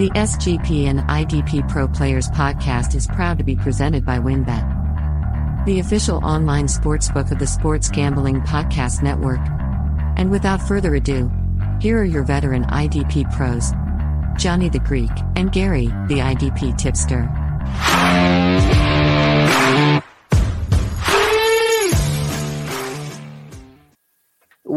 The SGP and IDP Pro Players podcast is proud to be presented by WynnBET, the official online sportsbook of the Sports Gambling Podcast Network. And without further ado, here are your veteran IDP pros Johnny the Greek and Gary, the IDP tipster.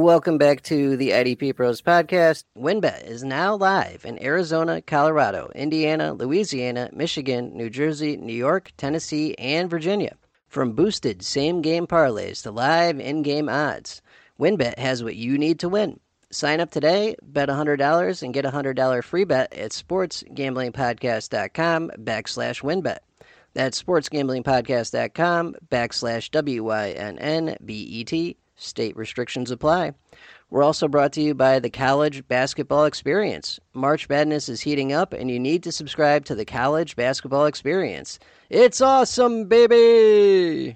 Welcome back to the IDP Pros podcast. WynnBET is now live in Arizona, Colorado, Indiana, Louisiana, Michigan, New Jersey, New York, Tennessee, and Virginia. From boosted same game parlays to live in game odds, WynnBET has what you need to win. Sign up today, bet $100, and get a $100 free bet at sportsgamblingpodcast.com backslash wynnbet. That's sportsgamblingpodcast.com backslash W-Y-N-N-B-E-T. State restrictions apply. We're also brought to you by the College Basketball Experience. March Madness is heating up, and you need to subscribe to the College Basketball Experience. It's awesome, baby!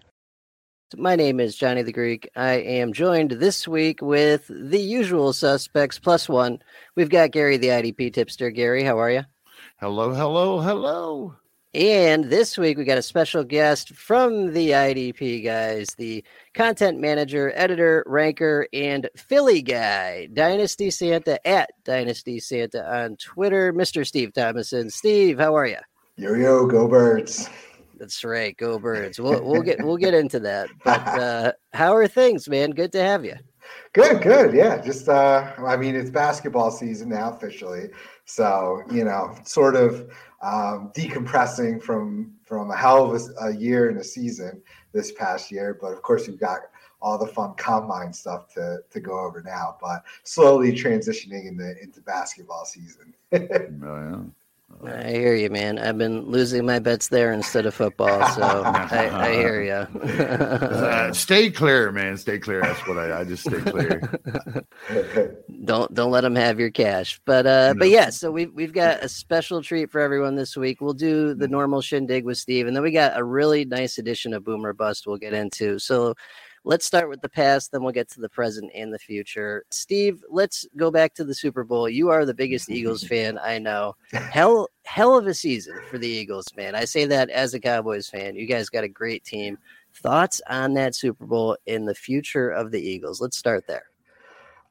My name is Johnny the Greek. I am joined this week with the usual suspects plus one. We've got Gary, the IDP tipster. Gary, how are you? Hello, hello, hello. And this week we got a special guest from the IDP guys, the content manager, editor, ranker, and Philly guy, Dynasty Santa at Dynasty Santa on Twitter, Mr. Steve Tomasin. Steve, how are you? Yo yo, go birds. That's right, go birds. We'll we'll get we'll get into that. But uh, how are things, man? Good to have you. Good, good. Yeah, just uh, I mean, it's basketball season now officially, so you know, sort of um, decompressing from from a hell of a, a, year and a season this past year. But of course, you've got all the fun combine stuff to to go over now. But slowly transitioning into into basketball season. oh, yeah. I hear you, man. I've been losing my bets there instead of football, so I, I, hear you. uh, stay clear, man. Stay clear. That's what I, I just stay clear. don't don't let them have your cash. But uh, no. but yeah. So we've we've got a special treat for everyone this week. We'll do the normal shindig with Steve, and then we got a really nice edition of Boomer Bust. We'll get into. So let's start with the past, then we'll get to the present and the future. Steve, let's go back to the Super Bowl. You are the biggest Eagles fan I know. Hell, hell of a season for the Eagles, man. I say that as a Cowboys fan. You guys got a great team. Thoughts on that Super Bowl in the future of the Eagles? Let's start there.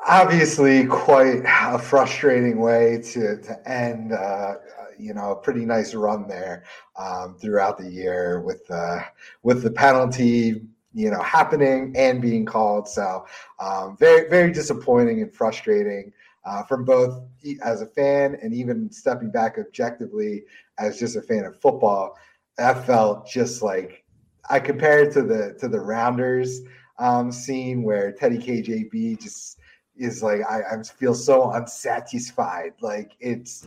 Obviously, quite a frustrating way to to end. Uh, you know, a pretty nice run there um, throughout the year with uh, with the penalty you know happening and being called. So um, very very disappointing and frustrating uh, from both as a fan and even stepping back objectively as just a fan of football. That felt just like I compared to the to the Rounders um, scene where Teddy KGB just is like I, I feel so unsatisfied. Like it's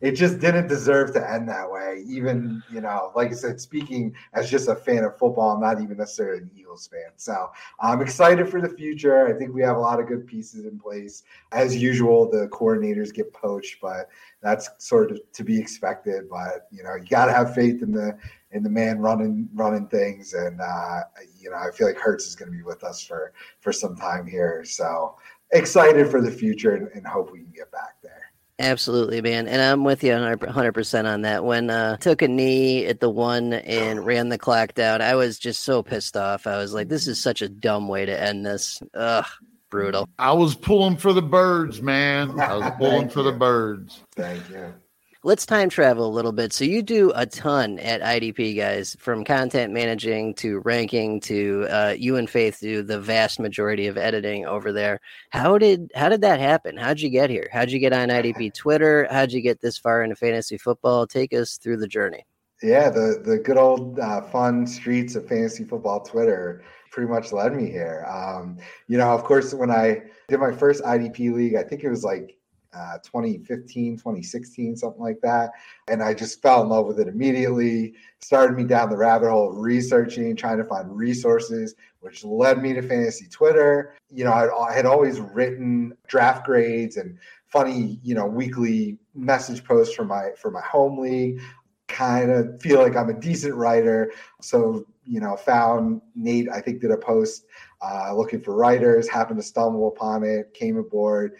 it just didn't deserve to end that way. Even you know, like I said, speaking as just a fan of football, I'm not even necessarily an Eagles fan. So I'm excited for the future. I think we have a lot of good pieces in place. As usual, the coordinators get poached, but that's sort of to be expected. But you know, you got to have faith in the in the man running running things, and uh, you know, I feel like Hurts is going to be with us for for some time here. So excited for the future and, and, hope we can get back there. Absolutely, man. And I'm with you 100% on that. When uh took a knee at the one and ran the clock down, I was just so pissed off. I was like, this is such a dumb way to end this. Ugh, brutal. I was pulling for the birds, man. I was pulling for the birds. Thank you let's time travel a little bit. So you do a ton at IDP, guys, from content managing to ranking to uh, you and Faith do the vast majority of editing over there. How did how did that happen? How'd you get here? How'd you get on IDP Twitter? How'd you get this far into fantasy football? Take us through the journey. Yeah, the the good old uh, fun streets of fantasy football Twitter pretty much led me here. Um, you know, of course, when I did my first IDP league, I think it was like uh, 2015, 2016, something like that. And I just fell in love with it immediately. Started me down the rabbit hole of researching, trying to find resources, which led me to Fantasy Twitter. You know, I, had always written draft grades and funny, you know, weekly message posts for my for my home league. Kind of feel like I'm a decent writer. So, you know, found Nate, I think, did a post uh, looking for writers, happened to stumble upon it, came aboard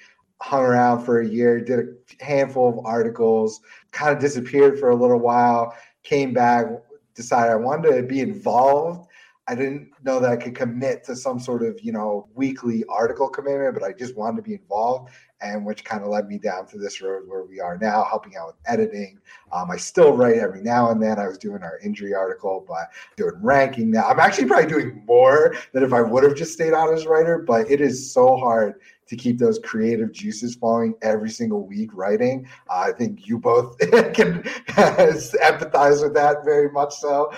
hung around for a year, did a handful of articles, kind of disappeared for a little while, came back, decided I wanted to be involved. I didn't know that I could commit to some sort of, you know, weekly article commitment, but I just wanted to be involved and which kind of led me down to this road where we are now, helping out with editing. Um, I still write every now and then. I was doing our injury article, but doing ranking now. I'm actually probably doing more than if I would have just stayed on as writer, but it is so hard to keep those creative juices flowing every single week writing. Uh, I think you both can empathize with that very much so.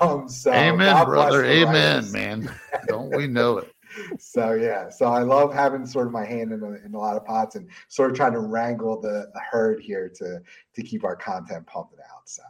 Um, so Amen, brother. Amen, man. Don't we know it? So yeah, so I love having sort of my hand in a, in a lot of pots and sort of trying to wrangle the, the herd here to to keep our content pumping out. So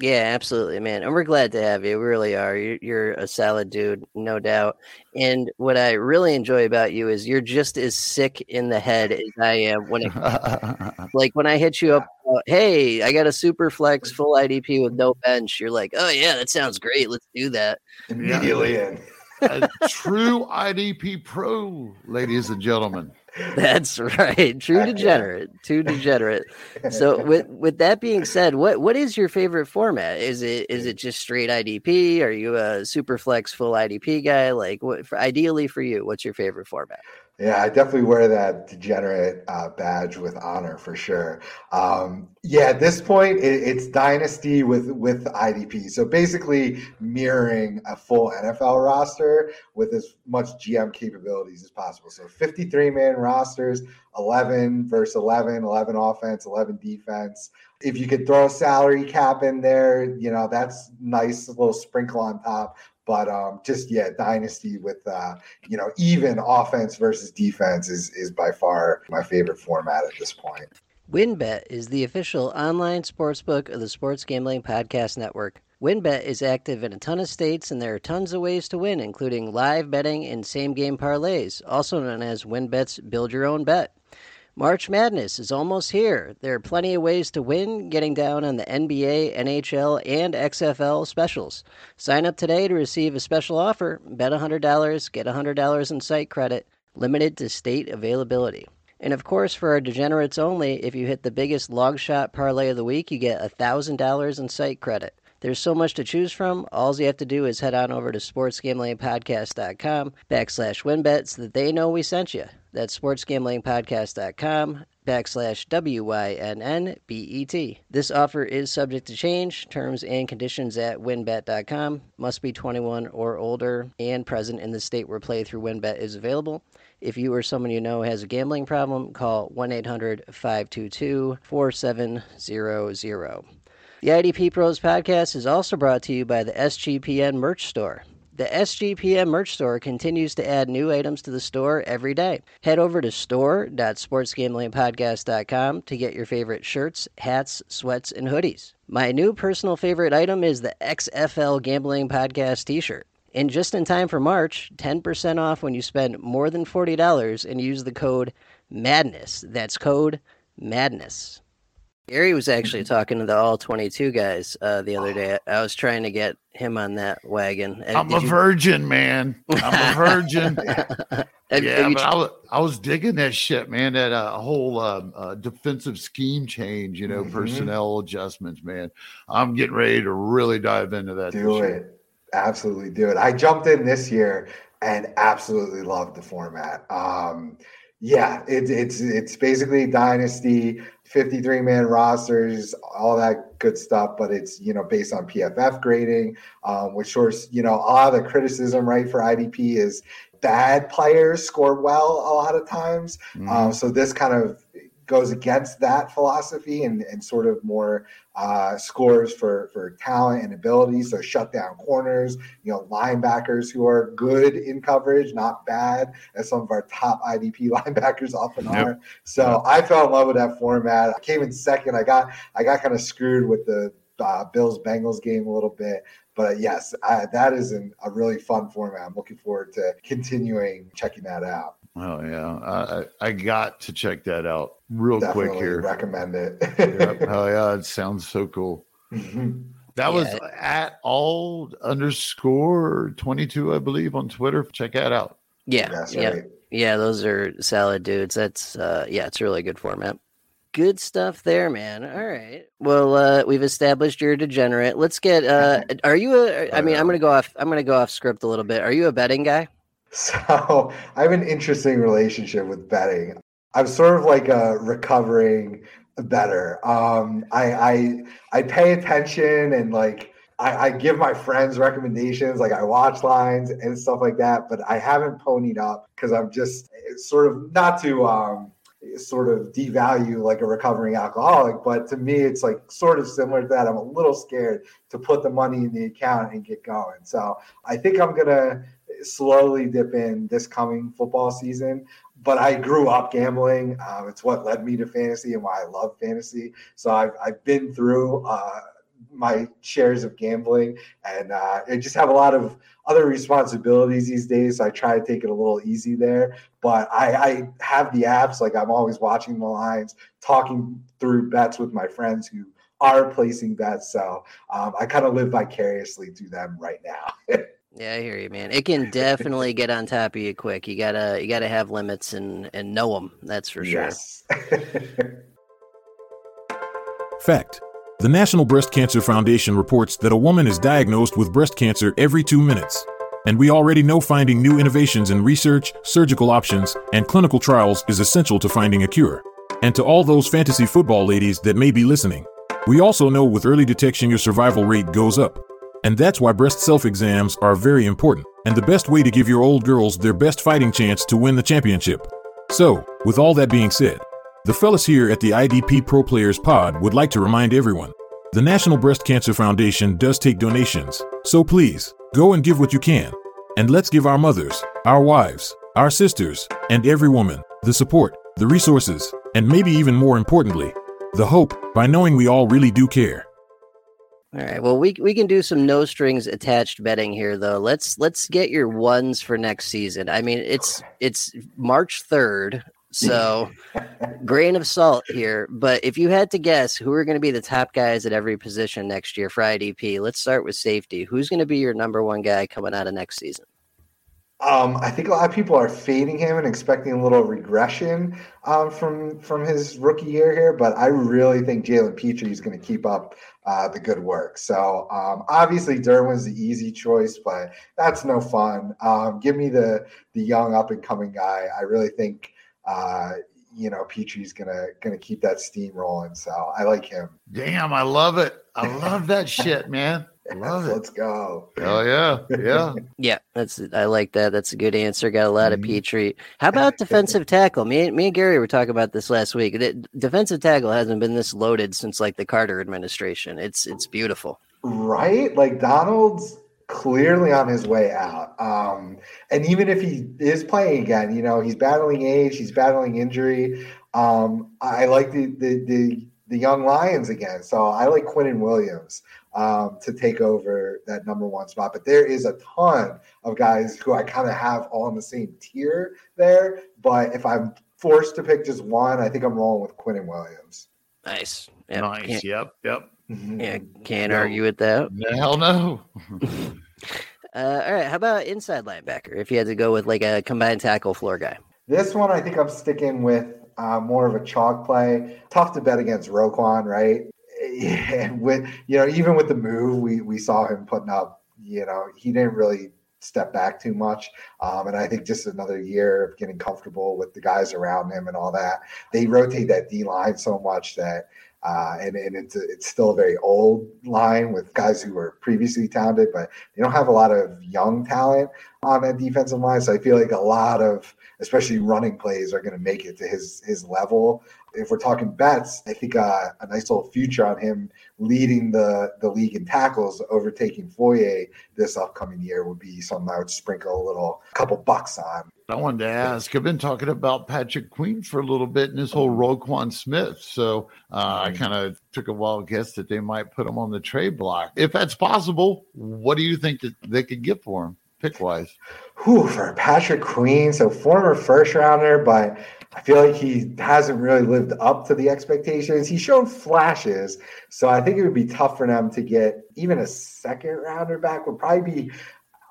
yeah, absolutely, man, and we're glad to have you. We really are. You're, you're a solid dude, no doubt. And what I really enjoy about you is you're just as sick in the head as I am when it, like when I hit you up. Uh, hey, I got a super flex full IDP with no bench. You're like, oh yeah, that sounds great. Let's do that immediately. In a true IDP pro, ladies and gentlemen. That's right. True degenerate. True degenerate. So with with that being said, what what is your favorite format? Is it is it just straight IDP? Are you a super flex full IDP guy? Like what for, ideally for you, what's your favorite format? Yeah, I definitely wear that degenerate uh, badge with honor for sure. Um, yeah, at this point, it, it's dynasty with with IDP. So basically, mirroring a full NFL roster with as much GM capabilities as possible. So 53 man rosters, 11 versus 11, 11 offense, 11 defense. If you could throw a salary cap in there, you know that's nice little sprinkle on top. But um, just yeah, dynasty with uh, you know even offense versus defense is is by far my favorite format at this point. WynnBET is the official online sportsbook of the Sports Gambling Podcast Network. WynnBET is active in a ton of states, and there are tons of ways to win, including live betting and same game parlays, also known as WynnBET's Build Your Own Bet. March Madness is almost here. There are plenty of ways to win, getting down on the NBA, NHL, and XFL specials. Sign up today to receive a special offer. Bet $100, get $100 in site credit, limited to state availability. And of course, for our degenerates only, if you hit the biggest log shot parlay of the week, you get $1,000 in site credit. There's so much to choose from. All you have to do is head on over to sportsgamblingpodcast.com backslash wynnbet so that they know we sent you. That's sportsgamblingpodcast.com backslash W-Y-N-N-B-E-T. This offer is subject to change. Terms and conditions at wynnbet.com. Must be 21 or older and present in the state where playthrough winbet is available. If you or someone you know has a gambling problem, call 1 800 522 4700. The IDP Pros podcast is also brought to you by the SGPN merch store. The SGPN merch store continues to add new items to the store every day. Head over to store.sportsgamblingpodcast.com to get your favorite shirts, hats, sweats, and hoodies. My new personal favorite item is the XFL Gambling Podcast t shirt. And just in time for March, 10% off when you spend more than $40 and use the code MADNESS. That's code MADNESS. Gary was actually talking to the all 22 guys uh, the other day. I was trying to get him on that wagon. I'm Did a you... virgin, man. I'm a virgin. yeah, have but I, was, I was digging that shit, man. That uh, whole um, uh, defensive scheme change, you know, mm-hmm. personnel adjustments, man. I'm getting ready to really dive into that. Do it. Year. Absolutely do it. I jumped in this year and absolutely loved the format. Um, yeah, it, it's it's basically dynasty, 53 man rosters, all that good stuff. But it's you know based on PFF grading, um, which source you know a lot of the criticism right for IDP is bad players score well a lot of times. Mm-hmm. Um, so this kind of goes against that philosophy and, and sort of more uh, scores for for talent and ability. So shut down corners, you know, linebackers who are good in coverage, not bad, as some of our top IDP linebackers often yep. are. So. I fell in love with that format. I came in second. I got I got kind of screwed with the uh, Bills Bengals game a little bit. But yes, I, that is an, a really fun format. I'm looking forward to continuing checking that out. Oh yeah, I, I got to check that out real Definitely quick here. Recommend it. yep. Oh yeah, it sounds so cool. Mm-hmm. That yeah. was at all underscore twenty two, I believe, on Twitter. Check that out. Yeah, yeah. Right. Yeah, those are salad dudes. That's uh yeah, it's a really good format. Good stuff there, man. All right. Well, uh we've established you're a degenerate. Let's get uh are you a I mean, I'm gonna go off I'm gonna go off script a little bit. Are you a betting guy? So I have an interesting relationship with betting. I'm sort of like a recovering better. Um I I I pay attention and like I, I, give my friends recommendations, like I watch lines and stuff like that, but I haven't ponied up because I'm just sort of not to um, sort of devalue like a recovering alcoholic, but to me, it's like sort of similar to that. I'm a little scared to put the money in the account and get going. So I think I'm gonna slowly dip in this coming football season. But I grew up gambling. Um, it's what led me to fantasy and why I love fantasy. So I've, I've been through. Uh, my shares of gambling and uh, I just have a lot of other responsibilities these days. So I try to take it a little easy there. But I, I have the apps, like I'm always watching the lines, talking through bets with my friends who are placing bets. So um, I kind of live vicariously through them right now. Yeah, I hear you, man. It can definitely get on top of you quick. You gotta you gotta have limits and and know them. That's for sure. Yes. Fact. The National Breast Cancer Foundation reports that a woman is diagnosed with breast cancer every two minutes. And we already know finding new innovations in research, surgical options, and clinical trials is essential to finding a cure. And to all those fantasy football ladies that may be listening, we also know with early detection your survival rate goes up. And that's why breast self exams are very important, and the best way to give your old girls their best fighting chance to win the championship. So, with all that being said, the fellas here at the IDP Pro Players Pod would like to remind everyone the National Breast Cancer Foundation does take donations, so please go and give what you can. And let's give our mothers, our wives, our sisters, and every woman the support, the resources, and maybe even more importantly, the hope by knowing we all really do care. All right. Well, we we can do some no strings attached betting here, though. Let's let's get your ones for next season. I mean, it's it's March third. So, grain of salt here. But if you had to guess who are going to be the top guys at every position next year for IDP, let's start with safety. Who's going to be your number one guy coming out of next season? Um, I think a lot of people are fading him and expecting a little regression um, from from his rookie year here, but I really think Jalen Pitre is going to keep up uh, the good work. So um, obviously Derwin's the easy choice, but that's no fun. Um, give me the the young up and coming guy. I really think uh, you know, Pitre's gonna gonna keep that steam rolling. So I like him. Damn, I love it. I love that shit, man. I love it. Let's go. Oh yeah, yeah, yeah. That's I like that. That's a good answer. Got a lot of mm-hmm. Pitre. How about defensive tackle? Me, me and Gary were talking about this last week. The defensive tackle hasn't been this loaded since like the Carter administration. It's it's beautiful. Right, like Donald's clearly on his way out. Um, and even if he is playing again, you know, he's battling age, he's battling injury. Um, I like the, the, the the young Lions again, so I like Quinnen Williams um, to take over that number one spot. But there is a ton of guys who I kind of have all in the same tier there. But if I'm forced to pick just one, I think I'm rolling with Quinnen Williams. Nice. Yep. Nice. Yep. Yep. Mm-hmm. Yeah, can't no. argue with that. Hell no. uh, all right, how about inside linebacker? If you had to go with like a combined tackle floor guy, this one I think I'm sticking with uh, more of a chalk play. Tough to bet against Roquan, right? Yeah, with you know, even with the move, we we saw him putting up. You know, he didn't really step back too much. Um, and I think just another year of getting comfortable with the guys around him and all that. They rotate that D line so much that uh, and and it's a, it's still a very old line with guys who were previously talented, but they don't have a lot of young talent on that defensive line. So I feel like a lot of especially running plays are going to make it to his his level. If we're talking bets, I think uh, a nice little future on him leading the the league in tackles, overtaking Foye this upcoming year would be something I would sprinkle a little couple bucks on. I wanted to ask. I've been talking about Patrick Queen for a little bit and this whole Roquan Smith. So uh, I mm-hmm. kind of took a wild guess that they might put him on the trade block. If that's possible, what do you think that they could get for him, pick wise? Whew, for Patrick Queen, so former first rounder, but I feel like he hasn't really lived up to the expectations. He's shown flashes, so I think it would be tough for them to get even a second rounder back. Would probably be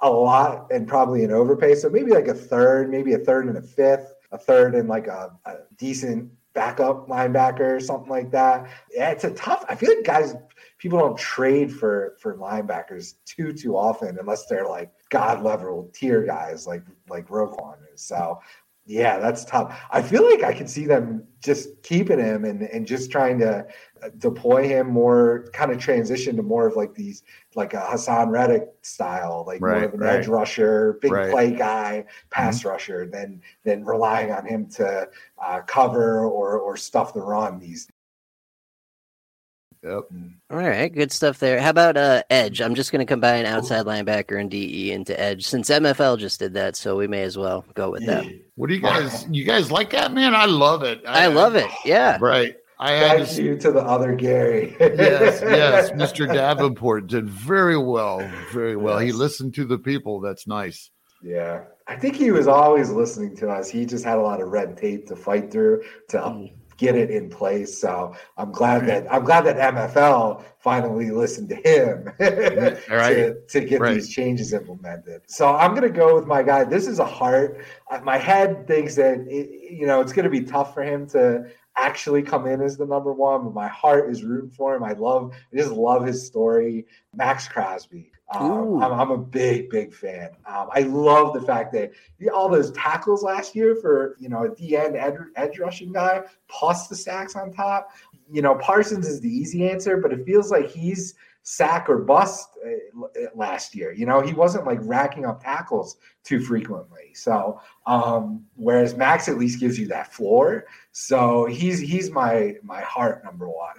a lot and probably an overpay. So maybe like a third, maybe a third and a fifth, a third and like a, a decent backup linebacker or something like that. Yeah, it's a tough. I feel like guys, people don't trade for for linebackers too too often unless they're like god level tier guys like like Roquan is. So yeah, that's tough. I feel like I can see them just keeping him and, and just trying to uh, deploy him more, kind of transition to more of like these, like a Haason Reddick style, like right, more of an right. edge rusher, big right. play guy, pass mm-hmm. rusher, than than relying on him to uh, cover or or stuff the run these Yep. All right, good stuff there. How about uh, edge? I'm just going to combine outside linebacker and DE into edge since MFL just did that, so we may as well go with that. What do you guys? You guys like that, man? I love it. I, I love it. Yeah. Right. I Thank to, you to the other Gary. yes, yes. Mr. Davenport did very well. Very well. Yes. He listened to the people. That's nice. Yeah. I think he was always listening to us. He just had a lot of red tape to fight through to mm get it in place. So I'm glad that I'm glad that MFL finally listened to him right. to, to get right. these changes implemented. So I'm going to go with my guy. This is a heart. Uh, my head thinks that it, you know it's going to be tough for him to actually come in as the number one, but my heart is rooting for him. I love, I just love his story. Maxx Crosby. Um, I'm, I'm, a big, big fan. Um, I love the fact that all those tackles last year for you know a D end edge, edge rushing guy, plus the sacks on top. You know Parsons is the easy answer, but it feels like he's sack or bust uh, last year. You know he wasn't like racking up tackles too frequently. So um, whereas Maxx at least gives you that floor. So he's he's my my heart number one.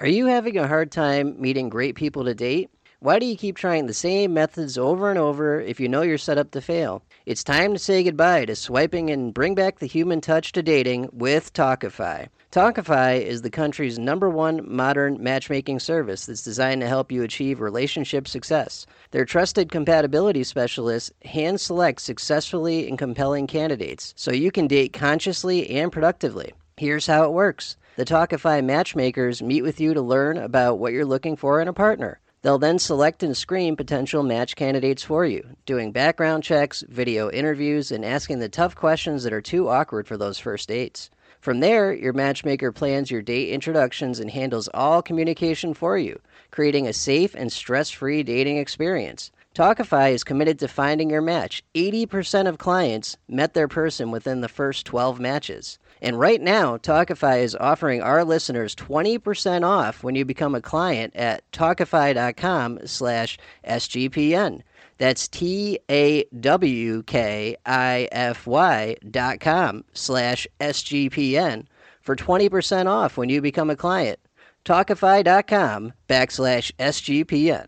Are you having a hard time meeting great people to date? Why do you keep trying the same methods over and over if you know you're set up to fail? It's time to say goodbye to swiping and bring back the human touch to dating with Tawkify. Tawkify is the country's number one modern matchmaking service that's designed to help you achieve relationship success. Their trusted compatibility specialists hand select successfully and compelling candidates so you can date consciously and productively. Here's how it works. The Tawkify matchmakers meet with you to learn about what you're looking for in a partner. They'll then select and screen potential match candidates for you, doing background checks, video interviews, and asking the tough questions that are too awkward for those first dates. From there, your matchmaker plans your date introductions and handles all communication for you, creating a safe and stress free dating experience. Tawkify is committed to finding your match. 80% of clients met their person within the first 12 matches. And right now, Tawkify is offering our listeners 20% off when you become a client at tawkify.com slash SGPN. That's T A W K I F Y dot com slash SGPN for 20% off when you become a client. Tawkify.com backslash SGPN.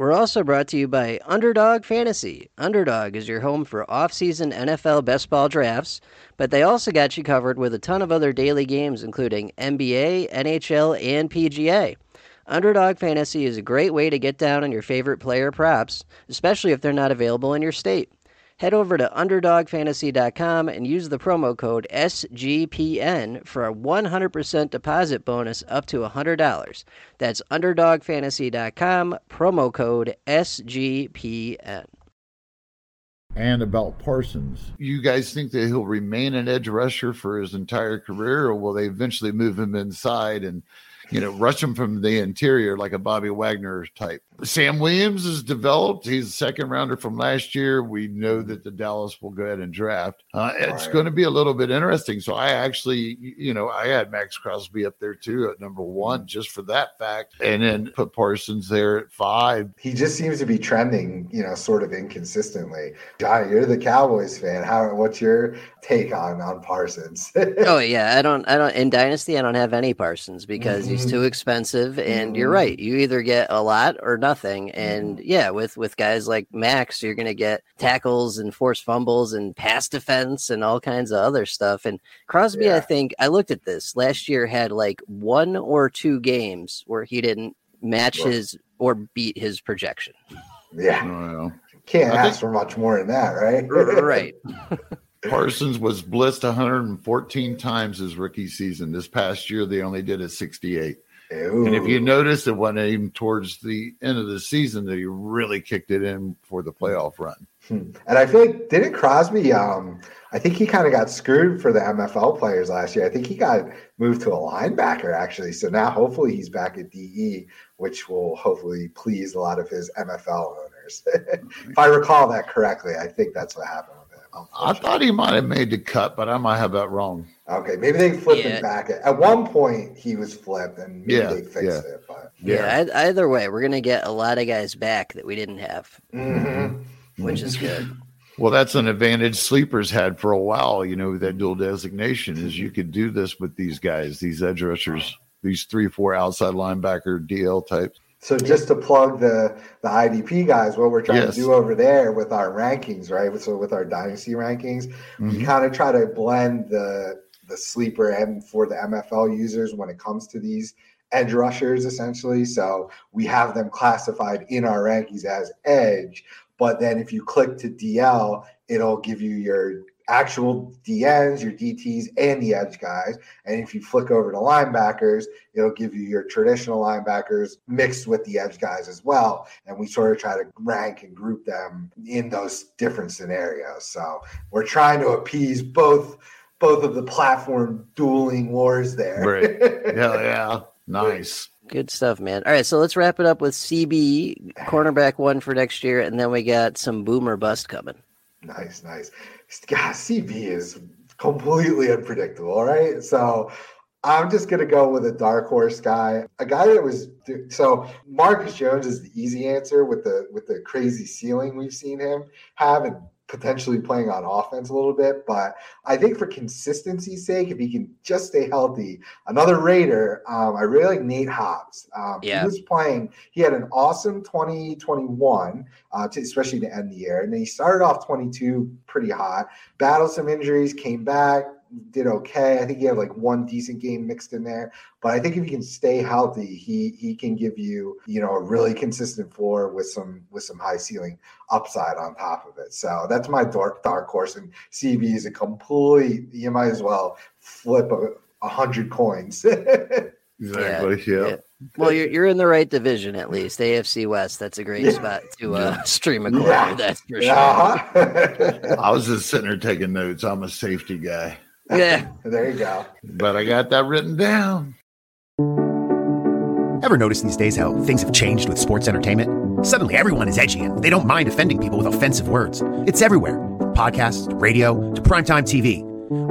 We're also brought to you by Underdog Fantasy. Underdog is your home for off-season NFL best ball drafts, but they also got you covered with a ton of other daily games including NBA, NHL, and PGA. Underdog Fantasy is a great way to get down on your favorite player props, especially if they're not available in your state head over to UnderdogFantasy.com and use the promo code SGPN for a 100% deposit bonus up to $100. That's UnderdogFantasy.com, promo code SGPN. And about Parsons, you guys think that he'll remain an edge rusher for his entire career, or will they eventually move him inside and you know, rush him from the interior like a Bobby Wagner type. Sam Williams is developed. He's a second rounder from last year. We know that the Dallas will go ahead and draft. Uh, it's right. going to be a little bit interesting. So I actually, you know, I had Maxx Crosby up there too at number one just for that fact, and then put Parsons there at five. He just seems to be trending, you know, sort of inconsistently. Johnny, you're the Cowboys fan. How? What's your take on on Parsons? oh yeah, I don't, I don't. In Dynasty, I don't have any Parsons because mm-hmm. he's too expensive. And mm-hmm. you're right, you either get a lot or nothing nothing. And mm-hmm. yeah, with with guys like Maxx, you're going to get tackles and forced fumbles and pass defense and all kinds of other stuff. And Crosby, yeah. I think I looked at this last year had like one or two games where he didn't match his or beat his projection. Yeah. Oh, Can't I ask think, for much more than that, right? right. Parsons was blitzed 114 times his rookie season. This past year, they only did it 68. Ooh. And if you notice, it wasn't even towards the end of the season that he really kicked it in for the playoff run. Hmm. And I feel like didn't Crosby? Um, I think he kind of got screwed for the MFL players last year. I think he got moved to a linebacker actually. So now hopefully he's back at DE, which will hopefully please a lot of his MFL owners. if I recall that correctly, I think that's what happened. I thought he might have made the cut, but I might have that wrong. Okay, maybe they flipped yeah. him back. At one point, he was flipped, and maybe yeah, they fixed yeah. it. But yeah. yeah, either way, we're gonna get a lot of guys back that we didn't have, mm-hmm. which is good. Well, that's an advantage sleepers had for a while. You know that dual designation is you could do this with these guys, these edge rushers, these three, four outside linebacker DL types. So just to plug the the IDP guys, what we're trying yes. to do over there with our rankings, right? So with our dynasty rankings, mm-hmm. we kind of try to blend the the sleeper and for the MFL users when it comes to these edge rushers, essentially. So we have them classified in our rankings as edge. But then if you click to DL, it'll give you your actual DNs, your DTs, and the edge guys. And if you flick over to linebackers, it'll give you your traditional linebackers mixed with the edge guys as well. And we sort of try to rank and group them in those different scenarios. So we're trying to appease both both of the platform dueling wars there. Right. Yeah, yeah. Nice. Good stuff, man. All right, so let's wrap it up with CB cornerback one for next year, and then we got some boomer bust coming. Nice, nice. God, CB is completely unpredictable. right? so I'm just gonna go with a dark horse guy, a guy that was so Marcus Jones is the easy answer with the with the crazy ceiling we've seen him have, and potentially playing on offense a little bit. But I think for consistency's sake, if he can just stay healthy, another Raider, um, I really like Nate Hobbs. Um, yeah. He was playing, he had an awesome 2021, uh, to, especially to end the year. And then he started off 22 pretty hot, battled some injuries, came back, did okay. I think he had like one decent game mixed in there. But I think if he can stay healthy, he he can give you you know a really consistent floor with some with some high ceiling upside on top of it. So that's my dark dark horse. And CB is a complete. You might as well flip a, a hundred coins. exactly. Yeah. yeah. Well, you're you're in the right division at least. AFC West. That's a great spot to uh, stream a corner. Yeah. That's for sure. Uh-huh. I was just sitting there taking notes. I'm a safety guy. Yeah. there you go. But I got that written down. Ever notice these days how things have changed with sports entertainment? Suddenly everyone is edgy and they don't mind offending people with offensive words. It's everywhere from podcasts, to radio, to primetime TV.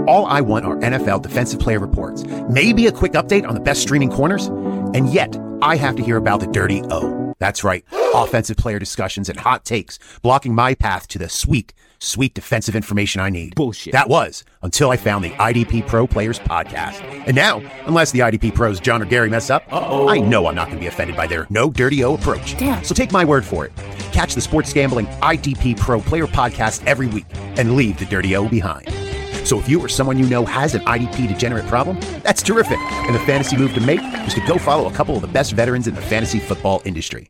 All I want are NFL defensive player reports, maybe a quick update on the best streaming corners, and yet I have to hear about the dirty O. That's right, offensive player discussions and hot takes blocking my path to the sweet sweet defensive information I need. Bullshit. That was until I found the IDP Pro Players podcast. And now, unless the IDP pros John or Gary mess up, Uh-oh. I know I'm not going to be offended by their no dirty O approach. Damn. So take my word for it. Catch the Sports Gambling IDP Pro Player podcast every week and leave the dirty O behind. So if you or someone you know has an IDP degenerate problem, that's terrific. And the fantasy move to make is to go follow a couple of the best veterans in the fantasy football industry.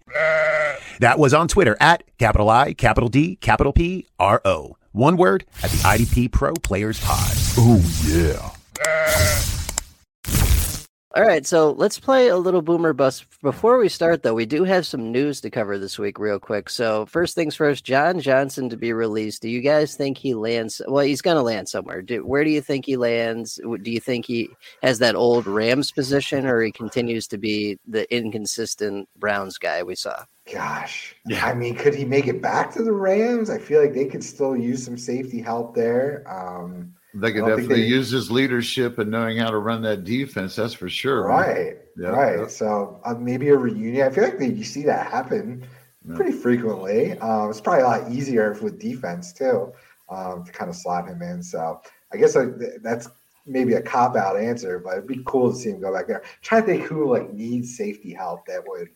That was on Twitter at capital I, capital D, capital P, R O. One word at the IDP Pro Players Pod. Oh, yeah. All right, so let's play a little boomer bust. Before we start, though, we do have some news to cover this week, real quick. So, first things first, John Johnson to be released. Do you guys think he lands? Well, he's going to land somewhere. Do, where do you think he lands? Do you think he has that old Rams position, or he continues to be the inconsistent Browns guy we saw? Gosh, yeah. I mean, could he make it back to the Rams? I feel like they could still use some safety help there. Um, they could definitely they, use his leadership and knowing how to run that defense. That's for sure. Right. Yeah, right. Yeah. So uh, maybe a reunion. I feel like you see that happen yeah. pretty frequently. Um, it's probably a lot easier with defense too um, to kind of slot him in. So I guess I, that's maybe a cop out answer, but it'd be cool to see him go back there. Trying to think who like needs safety help that would.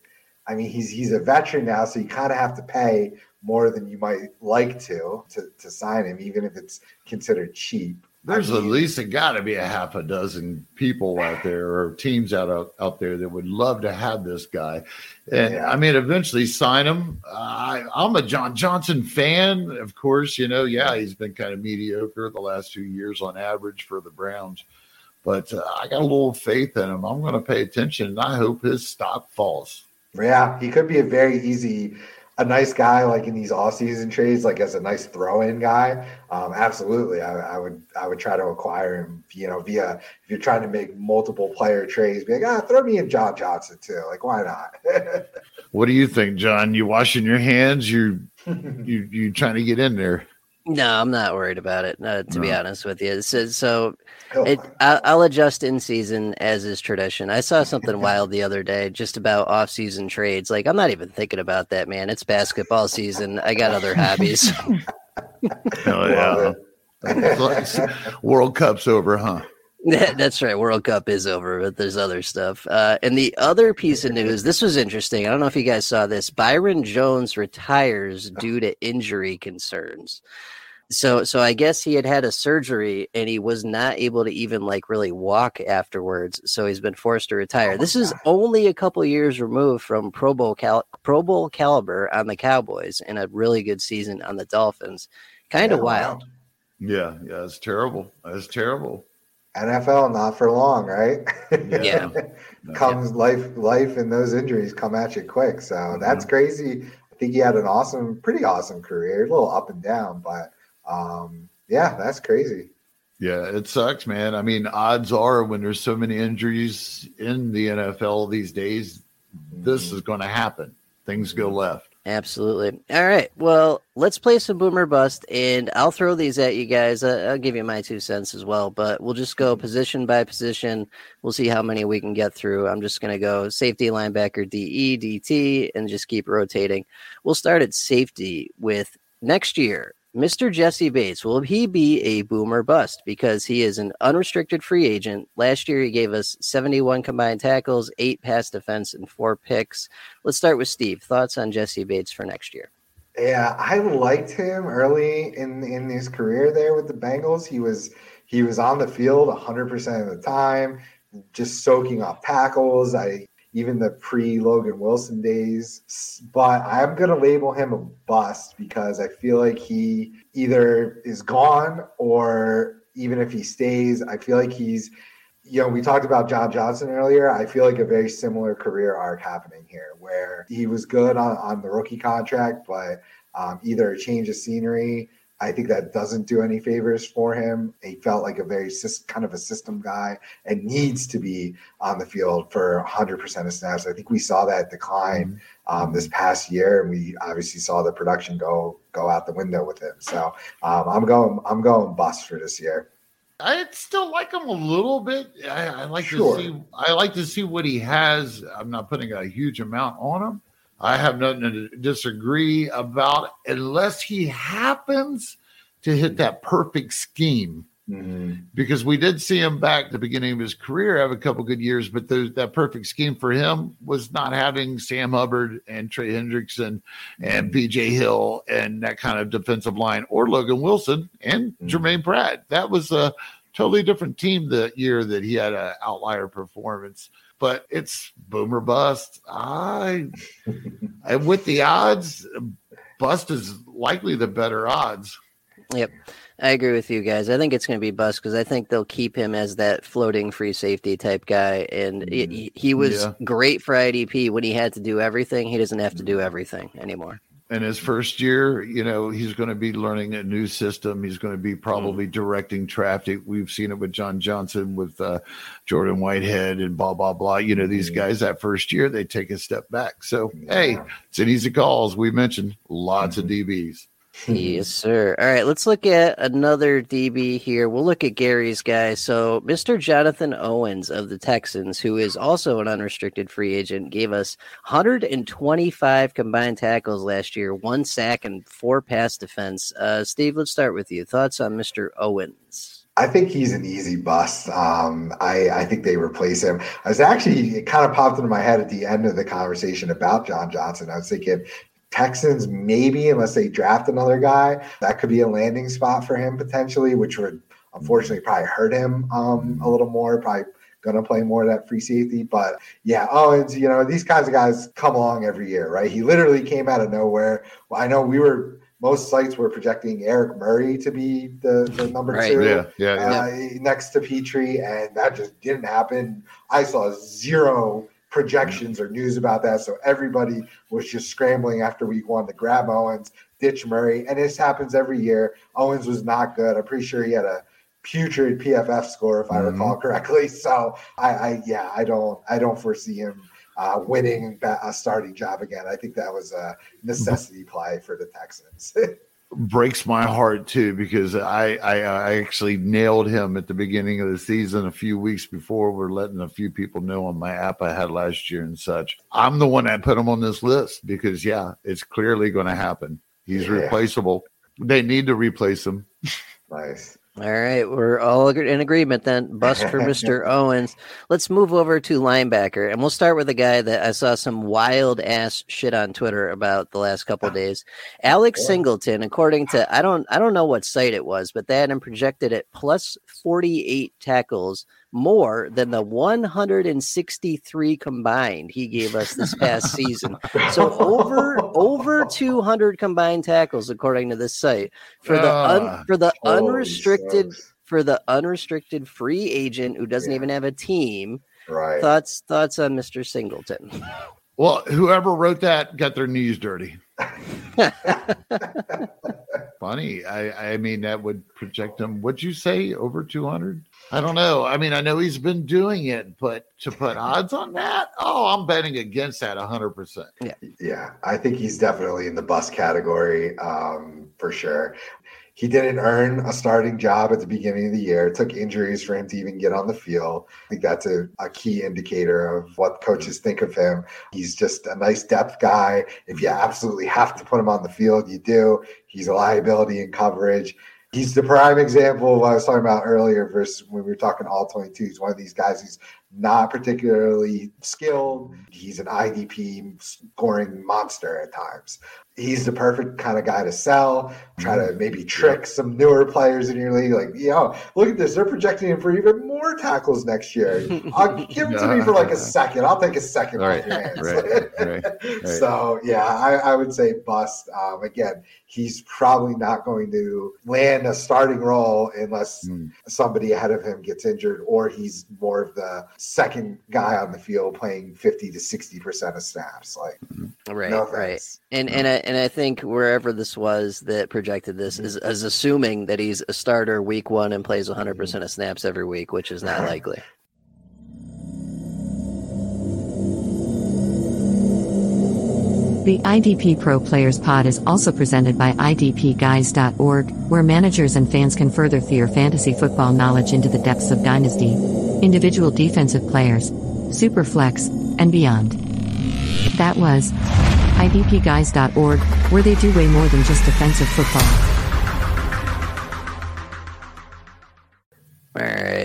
I mean, he's he's a veteran now, so you kind of have to pay more than you might like to to, to sign him, even if it's considered cheap. There's I mean, at least got to be a half a dozen people out there or teams out, out out there that would love to have this guy. And yeah. I mean, eventually sign him. I, I'm a John Johnson fan, of course. You know, yeah, he's been kind of mediocre the last two years on average for the Browns. but uh, I got a little faith in him. I'm going to pay attention, and I hope his stock falls. Yeah, he could be a very easy a nice guy like in these off-season trades, like as a nice throw-in guy, um, absolutely, I, I, would I would try to acquire him. You know, via if you're trying to make multiple player trades, be like, ah, throw me in John Johnson too. Like, why not? what do you think, John? You washing your hands? You you you trying to get in there? No, I'm not worried about it. Uh, to no. be honest with you, so, so it, I'll, I'll, adjust in season as is tradition. I saw something wild the other day just about off season trades. Like I'm not even thinking about that, man. It's basketball season. I got other hobbies. oh yeah, World Cup's over, huh? That's right. World Cup is over, but there's other stuff. Uh, and the other piece of news, this was interesting. I don't know if you guys saw this. Byron Jones retires due to injury concerns. So so I guess he had had a surgery and he was not able to even like really walk afterwards. So he's been forced to retire. Oh this is only a couple years removed from Pro Bowl cal- Pro Bowl caliber on the Cowboys and a really good season on the Dolphins. Kind of yeah, wild. Wow. Yeah, yeah, it's terrible. It's terrible. NFL not for long, right? Yeah. Comes yeah. life life and those injuries come at you quick. So mm-hmm. that's crazy. I think he had an awesome, pretty awesome career, a little up and down, but um, yeah, that's crazy. Yeah, it sucks, man. I mean, odds are when there's so many injuries in the NFL these days, this mm-hmm. is going to happen. Things go mm-hmm. left. Absolutely. All right. Well, let's play some boomer bust, and I'll throw these at you guys. Uh, I'll give you my two cents as well, but we'll just go mm-hmm. position by position. We'll see how many we can get through. I'm just going to go safety, linebacker, DE, DT, and just keep rotating. We'll start at safety with next year. Mr. Jessie Bates, will he be a boomer bust? Because he is an unrestricted free agent. Last year, he gave us 71 combined tackles, eight pass defense, and four picks. Let's start with Steve. Thoughts on Jessie Bates for next year? Yeah, I liked him early in in his career there with the Bengals. He was he was on the field 100% of the time, just soaking up tackles. I even the pre Logan Wilson days. But I'm going to label him a bust because I feel like he either is gone or even if he stays, I feel like he's, you know, we talked about John Johnson earlier. I feel like a very similar career arc happening here where he was good on, on the rookie contract, but um, either a change of scenery I think that doesn't do any favors for him. He felt like a very kind of a system guy and needs to be on the field for 100% of snaps. I think we saw that decline mm-hmm. um, this past year, and we obviously saw the production go go out the window with him. So um, I'm going I'm going bust for this year. I still like him a little bit. I, I like sure. to see I like to see what he has. I'm not putting a huge amount on him I have nothing to disagree about unless he happens to hit that perfect scheme. Mm-hmm. Because we did see him back the beginning of his career have a couple good years, but the, that perfect scheme for him was not having Sam Hubbard and Trey Hendrickson mm-hmm. and BJ Hill and that kind of defensive line, or Logan Wilson and mm-hmm. Germaine Pratt. That was a totally different team that year that he had an outlier performance but it's boomer bust. I and with the odds, bust is likely the better odds. Yep. I agree with you guys. I think it's going to be bust because I think they'll keep him as that floating free safety type guy. And he, mm, he was yeah. great for IDP when he had to do everything. He doesn't have to do everything anymore in his first year, you know, he's going to be learning a new system. He's going to be probably mm. directing traffic. We've seen it with John Johnson, with uh, Jordan Whitehead, and blah blah blah. You know, these mm. guys that first year they take a step back. So hey, it's an easy call. As we mentioned, lots of mm-hmm. DBs yes, sir. All right, let's look at another DB here. We'll look at Gary's guy. So, Mr. Jonathan Owens of the Texans, who is also an unrestricted free agent, gave us 125 combined tackles last year, one sack, and four pass defense. Uh, Steve, let's start with you. Thoughts on Mr. Owens? I think he's an easy bust. Um, I, I, think they replace him. I was actually, it kind of popped into my head at the end of the conversation about John Johnson. I was thinking, Texans, maybe unless they draft another guy, that could be a landing spot for him potentially, which would unfortunately probably hurt him um, a little more. Probably going to play more of that free safety. But yeah, oh, it's you know these kinds of guys come along every year, right? He literally came out of nowhere. Well, I know we were most sites were projecting Eric Murray to be the, the number right. two, yeah, yeah, uh, yeah. next to Pitre, and that just didn't happen. I saw zero projections or news about that, so everybody was just scrambling after week one to grab Owens, ditch Murray, and this happens every year. Owens was not good. I'm pretty sure he had a putrid PFF score, if I mm-hmm. recall correctly. So I, I, yeah, I don't, I don't foresee him uh, winning a starting job again. I think that was a necessity play for the Texans. breaks my heart too because I, I, I actually nailed him at the beginning of the season a few weeks before we're letting a few people know on my app I had last year and such. I'm the one that put him on this list because yeah, it's clearly going to happen. He's yeah. replaceable. They need to replace him. Nice. All right, we're all in agreement then. Bust for Mr. Owens. Let's move over to linebacker, and we'll start with a guy that I saw some wild ass shit on Twitter about the last couple ah. days. Alex Singleton, according to I don't I don't know what site it was, but they had him projected at plus forty eight tackles more than the 163 combined he gave us this past season. So over over 200 combined tackles according to this site for the un, ah, for the unrestricted for the unrestricted free agent who doesn't yeah. even have a team. Right. Thoughts thoughts on Mr. Singleton. Well, whoever wrote that got their knees dirty. Funny. I I mean that would project him. What'd you say? Over 200? I don't know. I mean, I know he's been doing it, but to put odds on that, oh, I'm betting against that 100%. Yeah. Yeah. I think he's definitely in the bus category um, for sure. He didn't earn a starting job at the beginning of the year. It took injuries for him to even get on the field. I think that's a, a key indicator of what coaches think of him. He's just a nice depth guy. If you absolutely have to put him on the field, you do. He's a liability in coverage he's the prime example of what I was talking about earlier versus when we were talking all 22. He's one of these guys who's not particularly skilled. He's an IDP scoring monster at times he's the perfect kind of guy to sell, try to mm-hmm. maybe trick some newer players in your league. Like, yo, look at this. They're projecting him for even more tackles next year. I'll give it to me for like a second. I'll take a second right, off your hands. Right, right, right, So, yeah, I, I, would say bust. Um, again, he's probably not going to land a starting role unless mm. somebody ahead of him gets injured or he's more of the second guy on the field playing 50 to 60% of snaps. Like, right, no right. And, and, I, and I think wherever this was that projected this is, is assuming that he's a starter week one and plays 100% of snaps every week, which is not likely. The IDP Pro Players Pod is also presented by IDPGuys.org, where managers and fans can further their fantasy football knowledge into the depths of Dynasty, individual defensive players, Superflex, and beyond. That was idpguys.org, where they do way more than just defensive football.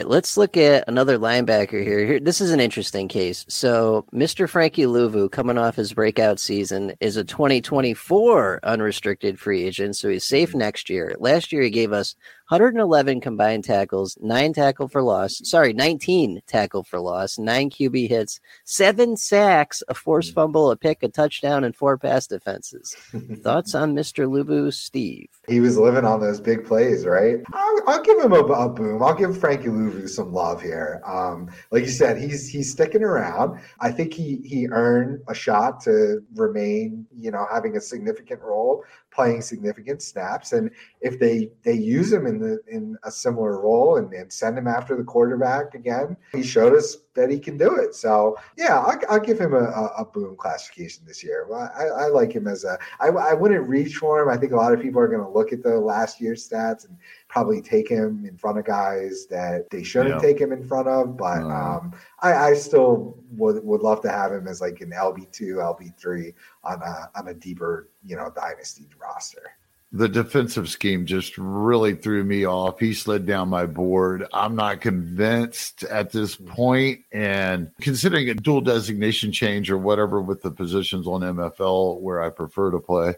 Let's look at another linebacker here. here. This is an interesting case. So, Mr. Frankie Luvu, coming off his breakout season, is a 2024 unrestricted free agent, so he's safe mm-hmm. next year. Last year, he gave us 111 combined tackles, nine tackle for loss. Sorry, 19 tackle for loss, nine QB hits, seven sacks, a forced hmm. fumble, a pick, a touchdown, and four pass defenses. Thoughts on Mr. Luvu, Steve? He was living on those big plays, right? I'll, I'll give him a, a, boom. I'll give Frankie Luvu some love here. Um, like you said, he's he's sticking around. I think he he earned a shot to remain, you know, having a significant role playing significant snaps. And if they they use him in the in a similar role and, and send him after the quarterback again, he showed us that he can do it. So yeah, I'll, I'll give him a, a, boom classification this year. I, I like him as a. I, I wouldn't reach for him. I think a lot of people are going to look at the last year's stats and probably take him in front of guys that they shouldn't yeah. take him in front of. But um, I, I, still would would love to have him as like an LB two, LB three on a on a deeper you know dynasty roster. The defensive scheme just really threw me off. He slid down my board. I'm not convinced at this point. point, and considering a dual designation change or whatever with the positions on MFL where I prefer to play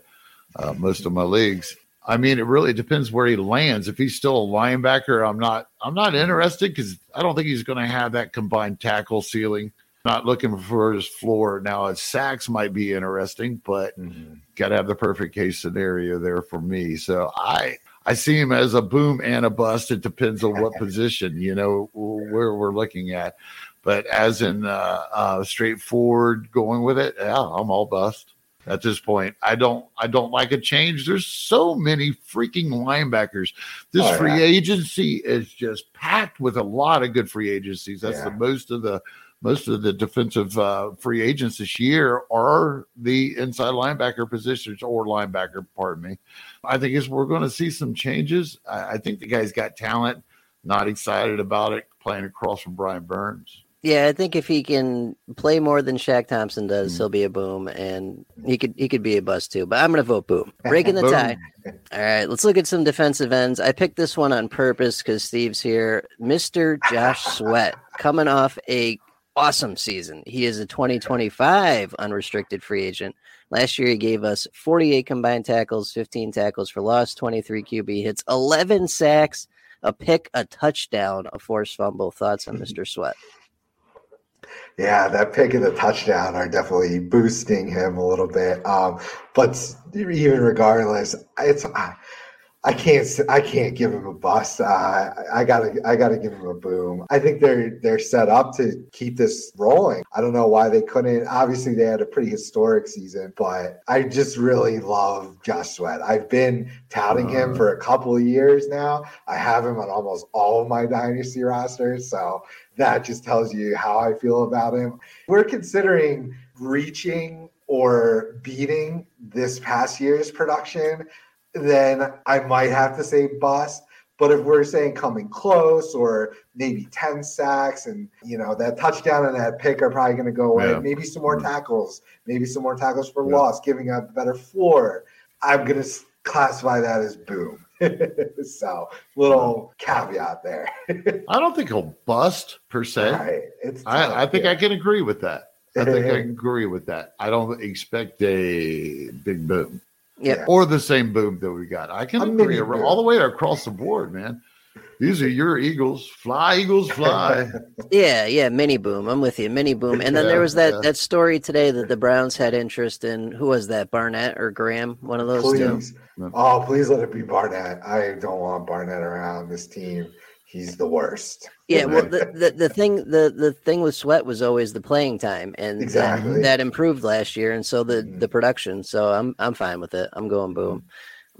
uh, most of my leagues, I mean, it really depends where he lands. If he's still a linebacker, I'm not I'm not interested because I don't think he's going to have that combined tackle ceiling Not looking for his floor now. Sacks might be interesting, but mm-hmm. got to have the perfect case scenario there for me. So I I see him as a boom and a bust. It depends on what position you know where we're looking at. But as in uh, uh, straightforward going with it, yeah, I'm all bust at this point. I don't I don't like a change. There's so many freaking linebackers. This oh, free agency is just packed with a lot of good free agencies. That's yeah. the most of the most of the defensive uh, free agents this year are the inside linebacker positions or linebacker, pardon me. I think is we're going to see some changes. I, I think the guy's got talent. Not excited about it playing across from Brian Burns. Yeah, I think if he can play more than Shaq Thompson does, mm. he'll be a boom, and he could he could be a bust too. But I'm gonna vote boom, breaking the tie. All right, let's look at some defensive ends. I picked this one on purpose because Steve's here. Mister Josh Sweat coming off a awesome season. He is a 2025 unrestricted free agent. Last year, he gave us 48 combined tackles, 15 tackles for loss, 23 QB hits, 11 sacks, a pick, a touchdown, a forced fumble. Thoughts on Mr. Sweat? Yeah, that pick and the touchdown are definitely boosting him a little bit. Um, but even regardless, it's I can't I can't give him a bust. Uh, I gotta I gotta give him a boom. I think they're they're set up to keep this rolling. I don't know why they couldn't. Obviously, they had a pretty historic season, but I just really love Josh Sweat. I've been touting uh, him for a couple of years now. I have him on almost all of my dynasty rosters, so that just tells you how I feel about him. We're considering reaching or beating this past year's production then I might have to say bust. But if we're saying coming close or maybe 10 sacks and, you know, that touchdown and that pick are probably going to go away, yeah. maybe some more mm. tackles, maybe some more tackles for yeah. loss, giving a better floor, I'm going to classify that as boom. so, little caveat there. I don't think he'll bust per se. Right. Tough, I, I, think yeah. I can agree with that. I think I can agree with that. I don't expect a big boom. Yeah. Or the same boom that we got. I can agree all the way across the board, man. These are your Eagles. Fly, Eagles, fly. yeah, yeah, mini boom. I'm with you. Mini boom. And then yeah, there was that yeah. that story today that the Browns had interest in. Who was that? Barnett or Graham? One of those please. two. Oh, please let it be Barnett. I don't want Barnett around this team he's the worst. Yeah, well, the, the, the thing the the thing with Sweat was always the playing time, and exactly. that, that improved last year, and so the mm-hmm. the production. So I'm I'm fine with it. I'm going boom.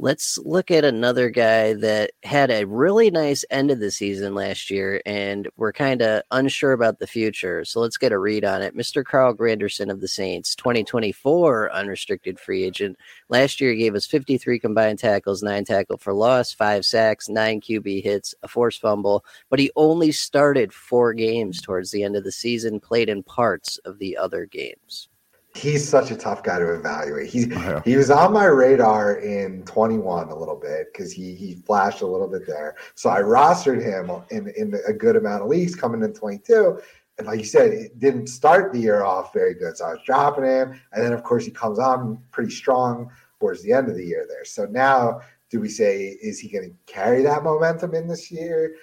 Let's look at another guy that had a really nice end of the season last year, and we're kind of unsure about the future. So let's get a read on it. Mr. Carl Granderson of the Saints, 2024 unrestricted free agent. Last year, he gave us 53 combined tackles, nine tackle for loss, five sacks, nine QB hits, a forced fumble, but he only started four games towards the end of the season, played in parts of the other games he's such a tough guy to evaluate. He oh, yeah. he was on my radar in 21 a little bit because he he flashed a little bit there. So I rostered him in in a good amount of leagues coming in 22. And like you said, it didn't start the year off very good. So I was dropping him. And then of course he comes on pretty strong towards the end of the year there. So now do we say is he going to carry that momentum in this year?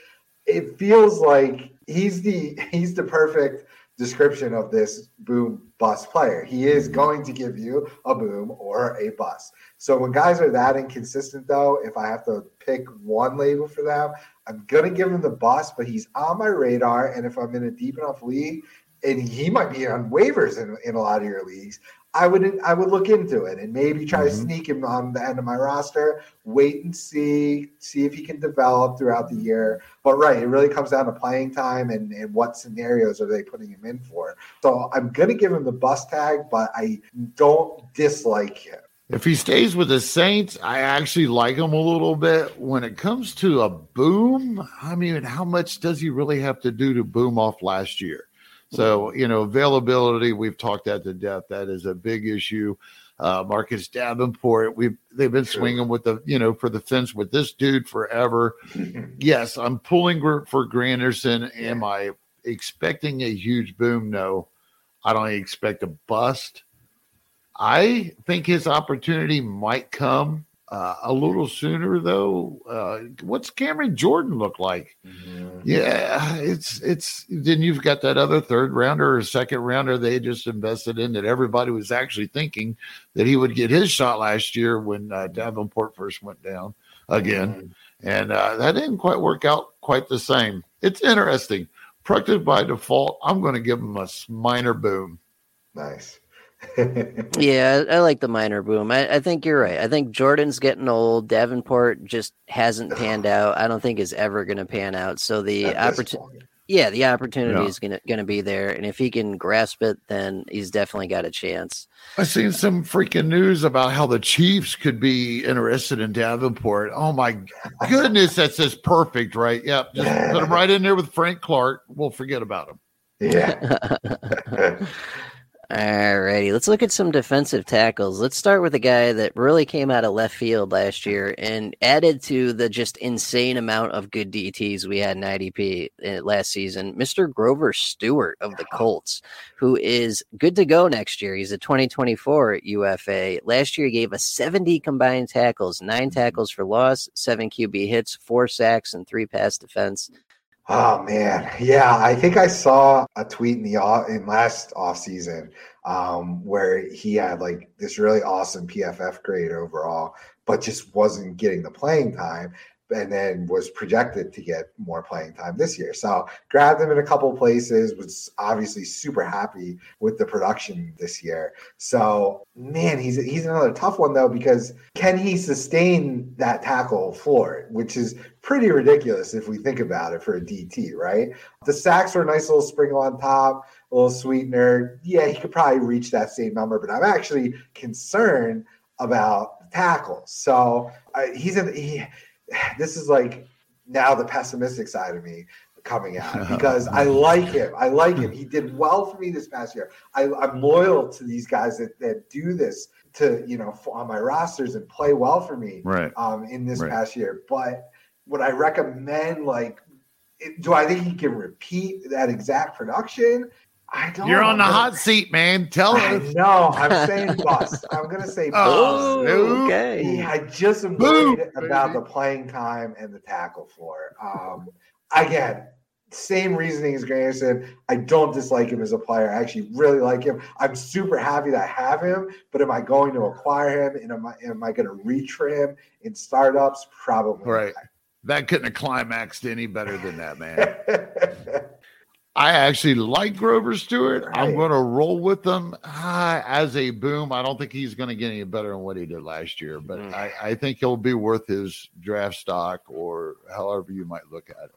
It feels like he's the he's the perfect description of this boom bust player. He is mm-hmm. going to give you a boom or a bust. So when guys are that inconsistent, though, if I have to pick one label for them, I'm gonna give him the bust, but he's on my radar. And if I'm in a deep enough league, and he might be on waivers in, in a lot of your leagues, I would I would look into it and maybe try mm-hmm. to sneak him on the end of my roster. Wait and see, see if he can develop throughout the year. But right, it really comes down to playing time and, and what scenarios are they putting him in for. So I'm gonna give him the bust tag, but I don't dislike him. If he stays with the Saints, I actually like him a little bit. When it comes to a boom, I mean, how much does he really have to do to boom off last year? So, you know, availability, we've talked that to death. That is a big issue. Uh, Marcus Davenport, we've they've been swinging with the you know for the fence with this dude forever. yes, I'm pulling for Granderson. Am I expecting a huge boom? No, I don't expect a bust. I think his opportunity might come uh, a little sooner though. Uh, what's Cameron Jordan look like? Mm-hmm. Yeah, it's it's then you've got that other third rounder or second rounder they just invested in that everybody was actually thinking that he would get his shot last year when uh, Davenport first went down again, mm-hmm. and uh, that didn't quite work out quite the same. It's interesting. Productive by default, I'm going to give him a minor boom. Nice yeah, I like the minor boom. I, I, think you're right. I think Jordan's getting old. Davenport just hasn't panned out. I don't think is ever going to pan out. So the opportunity, yeah, the opportunity yeah. is gonna gonna be there, and if he can grasp it, then he's definitely got a chance. I seen some freaking news about how the Chiefs could be interested in Davenport. Oh my goodness, that's just perfect, right? Yep, just put him right in there with Frank Clark. We'll forget about him. Yeah. Alrighty, let's look at some defensive tackles. Let's start with a guy that really came out of left field last year and added to the just insane amount of good DTs we had in IDP uh, last season. Mr. Grover Stewart of the Colts, who is good to go next year. He's a 2024 UFA. Last year, he gave us 70 combined tackles, nine mm-hmm. tackles for loss, seven QB hits, four sacks, and three pass defense. Oh man, yeah. I think I saw a tweet in the in last off season um, where he had like this really awesome PFF grade overall, but just wasn't getting the playing time and then was projected to get more playing time this year. So grabbed him in a couple places, was obviously super happy with the production this year. So man, he's he's another tough one though, because can he sustain that tackle floor, which is pretty ridiculous if we think about it for a DT, right? The sacks were a nice little sprinkle on top, a little sweetener. Yeah, he could probably reach that same number, but I'm actually concerned about tackles. So uh, he's in he this is like now the pessimistic side of me coming out because I like him. I like him. He did well for me this past year. I, am loyal to these guys that, that do this to you know on my rosters and play well for me right. um, in this right. past year. But would I recommend like? Do I think he can repeat that exact production? I don't. You're on the hot seat, man. Tell us. No, I'm saying bust. I'm gonna say oh, bust. Oh, okay. Yeah, I just am worried about the playing time and the tackle floor. Um, again, same reasoning as Granderson. I don't dislike him as a player. I actually really like him. I'm super happy that I have him. But am I going to acquire him? And am I am I going to reach for him in startups? Probably. Right. Not. That couldn't have climaxed any better than that, man. I actually like Grover Stewart. Right. I'm going to roll with him ah, as a boom. I don't think he's going to get any better than what he did last year, but mm. I, I, think he'll be worth his draft stock or however you might look at it.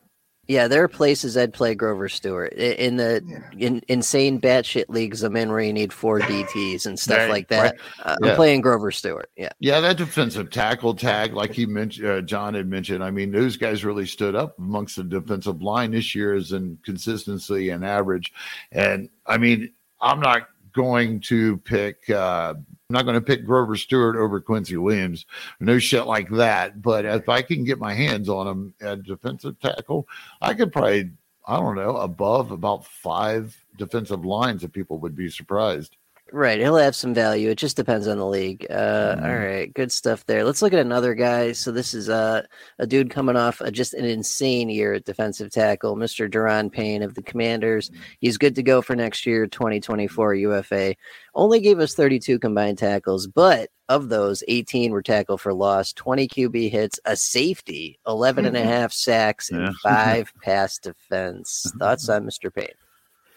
Yeah, there are places I'd play Grover Stewart in the yeah. in, insane batshit leagues I'm in where you need four DTs and stuff right, like that. Right. Uh, yeah. I'm playing Grover Stewart. Yeah, yeah, that defensive tackle tag, like he mentioned, uh, Jon had mentioned. I mean, those guys really stood up amongst the defensive line this year as in consistency and average. And I mean, I'm not going to pick uh, I'm not going to pick Grover Stewart over Quincy Williams. No shit like that. But if I can get my hands on him at defensive tackle, I could probably, I don't know, above about five defensive lines that people would be surprised. Right, he'll have some value. It just depends on the league. Uh, mm. All right, good stuff there. Let's look at another guy. So this is uh, a dude coming off a, just an insane year at defensive tackle, Mr. Da'Ron Payne of the Commanders. He's good to go for next year, 2024 UFA. Only gave us 32 combined tackles, but of those, 18 were tackle for loss, 20 QB hits, a safety, 11 and a half sacks, and yeah. five pass defense. Thoughts on Mr. Payne?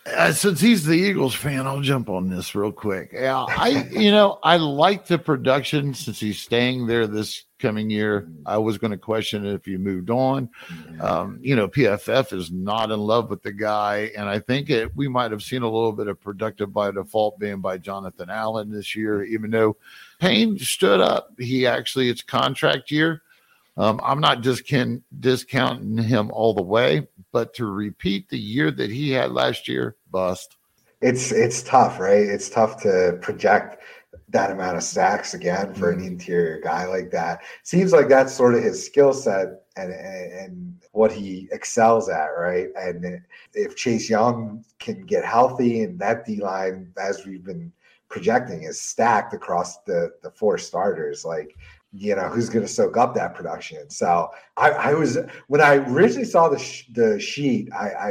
Uh, since he's the Eagles fan, I'll jump on this real quick. Yeah, I, you know, I like the production since he's staying there this coming year. I was going to question if he moved on. Um, you know, PFF is not in love with the guy, and I think it, we might have seen a little bit of productive by default being by Jonathan Allen this year, even though Payne stood up. He actually, it's contract year. Um, I'm not just can discounting him all the way, but to repeat the year that he had last year, bust. It's it's tough, right? It's tough to project that amount of sacks again for an mm-hmm. interior guy like that. Seems like that's sort of his skill set and, and, and what he excels at, right? And if Chase Young can get healthy and that D line, as we've been projecting, is stacked across the the four starters, like you know who's going to soak up that production. So I, I, was when I originally saw the sh- the sheet, I, I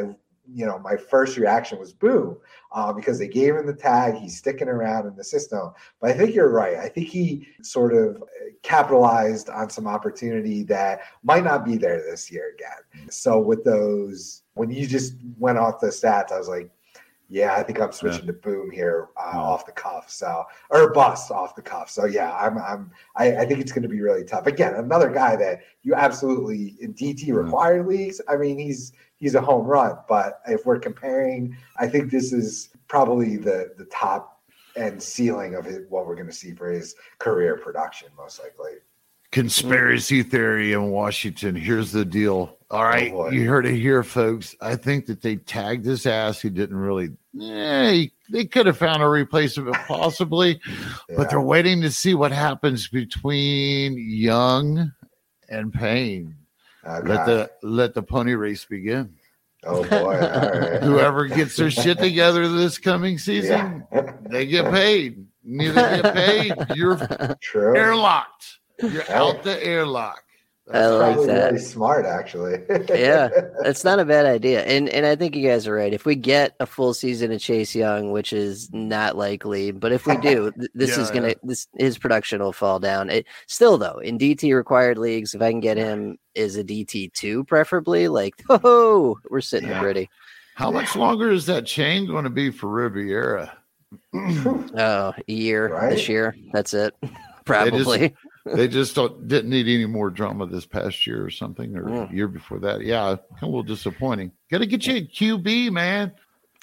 you know my first reaction was boom uh, because they gave him the tag. He's sticking around in the system. But I think you're right. I think he sort of capitalized on some opportunity that might not be there this year again. So with those, when you just went off the stats, I was like, yeah, I think I'm switching yeah. to boom here uh, off the cuff. So or bust off the cuff. So yeah, I'm I'm I, I think it's going to be really tough. Again, another guy that you absolutely in DT required leagues. I mean, he's he's a home run. But if we're comparing, I think this is probably the the top end ceiling of his, what we're going to see for his career production, most likely. Conspiracy theory in Washington. Here's the deal. All right, oh you heard it here, folks. I think that they tagged his ass. He didn't really. Eh, they could have found a replacement possibly, yeah. but they're waiting to see what happens between Young and Payne. Okay. Let the let the pony race begin. Oh boy! Whoever gets their shit together this coming season, yeah. they get paid. Neither get paid. You're True. airlocked. You're out the airlock. That's I like that. Really smart, actually. yeah, it's not a bad idea, and and I think you guys are right. If we get a full season of Chase Young, which is not likely, but if we do, this yeah, is gonna yeah. this his production will fall down. It still though in DT required leagues, if I can get him is a DT two, preferably, like oh, we're sitting yeah. pretty. How much longer is that chain going to be for Rivera? oh, a year right? this year. That's it. Probably they just don't didn't need any more drama this past year or something, or mm. year before that. Yeah, a little disappointing. Got to get you a QB, man.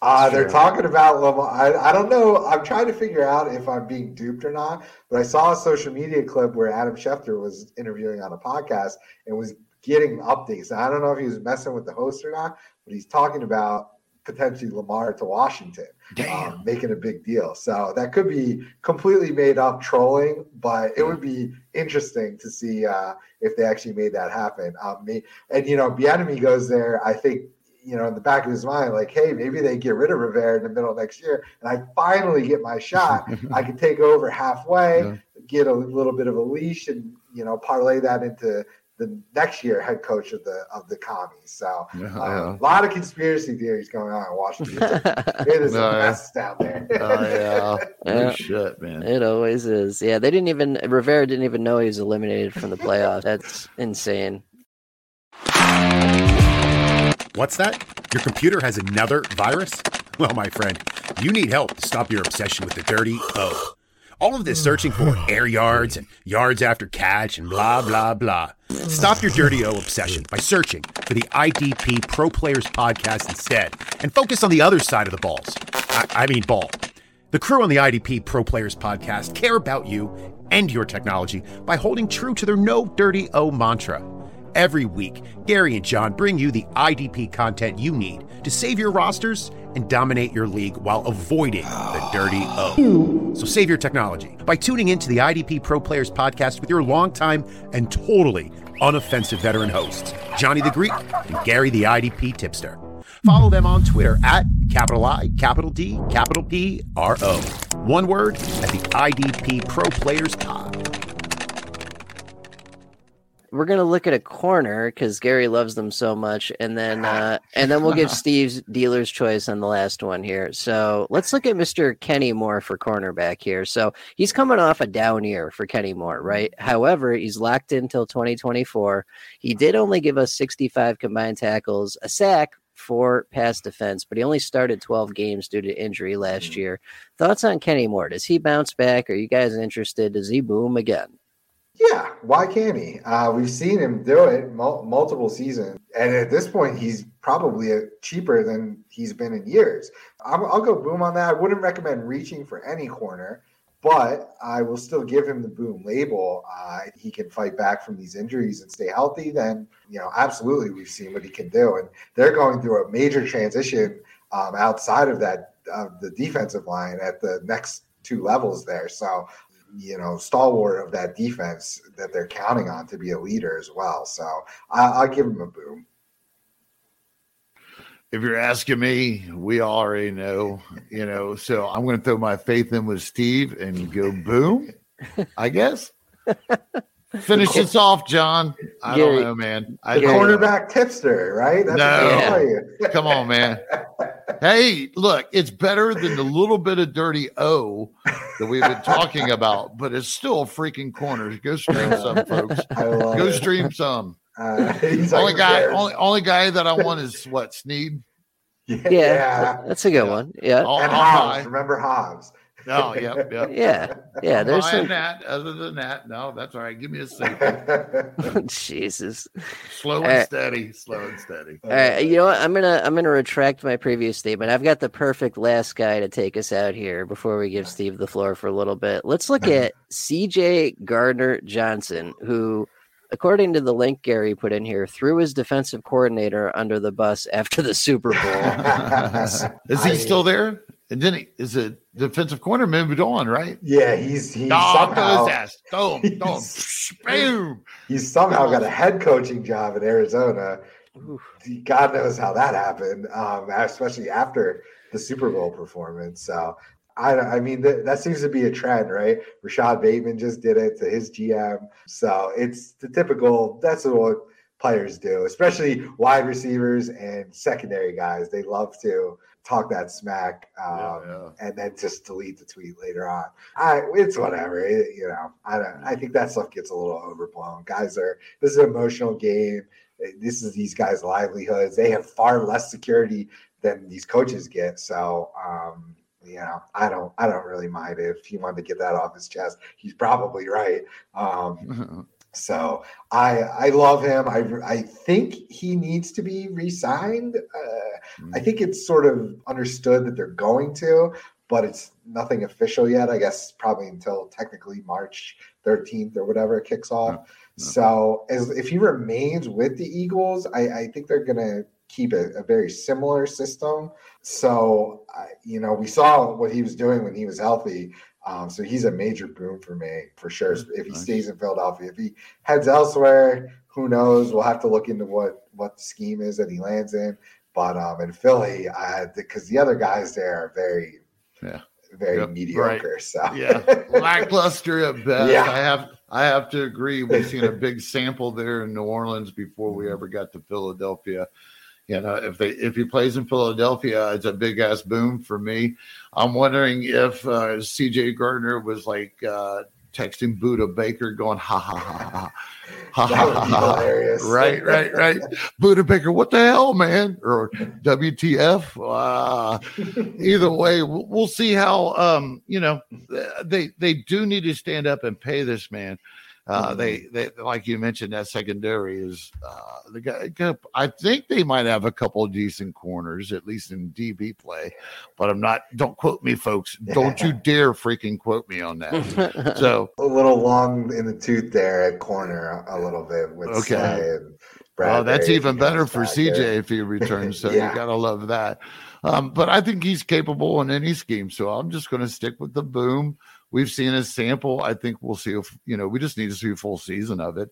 Uh, they're talking about Lamar. I, I don't know. I'm trying to figure out if I'm being duped or not. But I saw a social media clip where Adam Schefter was interviewing on a podcast and was getting updates. I don't know if he was messing with the host or not, but he's talking about potentially Lamar to Washington, um, making a big deal. So that could be completely made up trolling, but it would be interesting to see uh, if they actually made that happen. Um, me, and you know, Bieniemy goes there. I think you know in the back of his mind, like, hey, maybe they get rid of Rivera in the middle of next year, and I finally get my shot. I can take over halfway, yeah. get a little bit of a leash, and you know, parlay that into the next year head coach of the of the commies. So uh, yeah. a lot of conspiracy theories going on in Washington. it is no, a mess down there. oh yeah, yeah. shit, man. It always is. Yeah, they didn't even Rivera didn't even know he was eliminated from the playoffs. That's insane. What's that? Your computer has another virus? Well, my friend, you need help to stop your obsession with the dirty O. All of this searching for air yards and yards after catch and blah, blah, blah. Stop your dirty O obsession by searching for the IDP Pro Players podcast instead and focus on the other side of the balls. I, I mean, ball. The crew on the IDP Pro Players podcast care about you and your technology by holding true to their no dirty O mantra. Every week, Gary and John bring you the IDP content you need to save your rosters and dominate your league while avoiding the dirty O. So save your technology by tuning into the IDP Pro Players podcast with your longtime and totally unoffensive veteran hosts, Johnny the Greek and Gary the IDP Tipster. Follow them on Twitter at capital I, capital D, capital P, R O. One word at the IDP Pro Players Pod we're gonna look at a corner because Gary loves them so much, and then uh, and then we'll give Steve's dealer's choice on the last one here. So let's look at Mr. Kenny Moore for cornerback here. So he's coming off a down year for Kenny Moore, right? However, he's locked in until 2024. He did only give us 65 combined tackles, a sack, for pass defense, but he only started 12 games due to injury last mm-hmm. year. Thoughts on Kenny Moore? Does he bounce back? Are you guys interested? Does he boom again? Yeah, why can't he? Uh, we've seen him do it mul- multiple seasons, and at this point, he's probably a, cheaper than he's been in years. i will go boom on that. I wouldn't recommend reaching for any corner, but I will still give him the boom label. Uh, he can fight back from these injuries and stay healthy. Then you know, absolutely, we've seen what he can do, and they're going through a major transition um, outside of that the defensive line at the next two levels there. So you know, stalwart of that defense that they're counting on to be a leader as well. So I, will give him a boom. If you're asking me, we already know, you know, so I'm going to throw my faith in with Steve and go boom, I guess. Finish this off, Jon. I Gary, don't know, man. I the cornerback tipster, right? That's no, come on, man. Hey, look, it's better than the little bit of dirty O that we've been talking about, but it's still freaking corners. Go stream some, folks. Go it. stream some. Uh, only guy, only, only guy that I want is what Sneed. Yeah, yeah, that's a good yeah. one. Yeah, and Hobbs. Remember Hobbs? Oh, yep, yep. yeah, yeah. There's some... that. Other than that, no, that's all right. Give me a second. Jesus. Slow and steady. Slow and steady. All right. You know what? I'm gonna I'm gonna retract my previous statement. I've got the perfect last guy to take us out here before we give Steve the floor for a little bit. Let's look at C.J. Gardner Johnson, who according to the link Gary put in here, threw his defensive coordinator under the bus after the Super Bowl. Is he still there? And then he, is a defensive corner moved on, right? Yeah, he's he's oh, somehow his ass. Boom, boom, boom. He's somehow got a head coaching job in Arizona. God knows how that happened, um, especially after the Super Bowl performance. So I, I mean, th- that seems to be a trend, right? Rashod Bateman just did it to his GM. So it's the typical, that's what players do, especially wide receivers and secondary guys. They love to talk that smack um, yeah, yeah. and then just delete the tweet later on. I it's whatever. It, you know, I don't. I think that stuff gets a little overblown. Guys are this is an emotional game. This is these guys' livelihoods. They have far less security than these coaches get. So. um you know, I don't, I don't really mind if he wanted to get that off his chest. He's probably right. Um, So I I love him. I I think he needs to be re-signed. Uh, mm-hmm. I think it's sort of understood that they're going to, but it's nothing official yet. I guess probably until technically March 13th or whatever it kicks off. No, no. So as if he remains with the Eagles, I, I think they're gonna keep a, a very similar system. So you know, we saw what he was doing when he was healthy. Um, so he's a major boom for me for sure. If he stays in Philadelphia, if he heads elsewhere, who knows? We'll have to look into what what the scheme is that he lands in. But um, in Philly, because the other guys there are very, yeah, very yep, mediocre. Right. So yeah, lackluster at best. Yeah. I have I have to agree. We've seen a big sample there in New Orleans before we ever got to Philadelphia you know, if they if he plays in Philadelphia, it's a big ass boom for me. I'm wondering if uh, C.J. Gardner was like uh, texting Budda Baker, going ha ha ha ha. Ha, ha, ha, ha. Right, right, right. Budda Baker, what the hell, man? Or WTF? Uh, either way, we'll, we'll see how. Um, you know, they they do need to stand up and pay this man. Uh, they, they, like you mentioned, that secondary is uh, the guy. I think they might have a couple of decent corners, at least in DB play, but I'm not. Don't quote me, folks. Don't you dare freaking quote me on that. So a little long in the tooth there at corner, a little bit with okay. Slay and Well, that's even better for CJ there. if he returns. So yeah. you gotta love that. Um, but I think he's capable in any scheme. So I'm just going to stick with the boom we've seen a sample. I think we'll see if you know we just need to see a full season of it.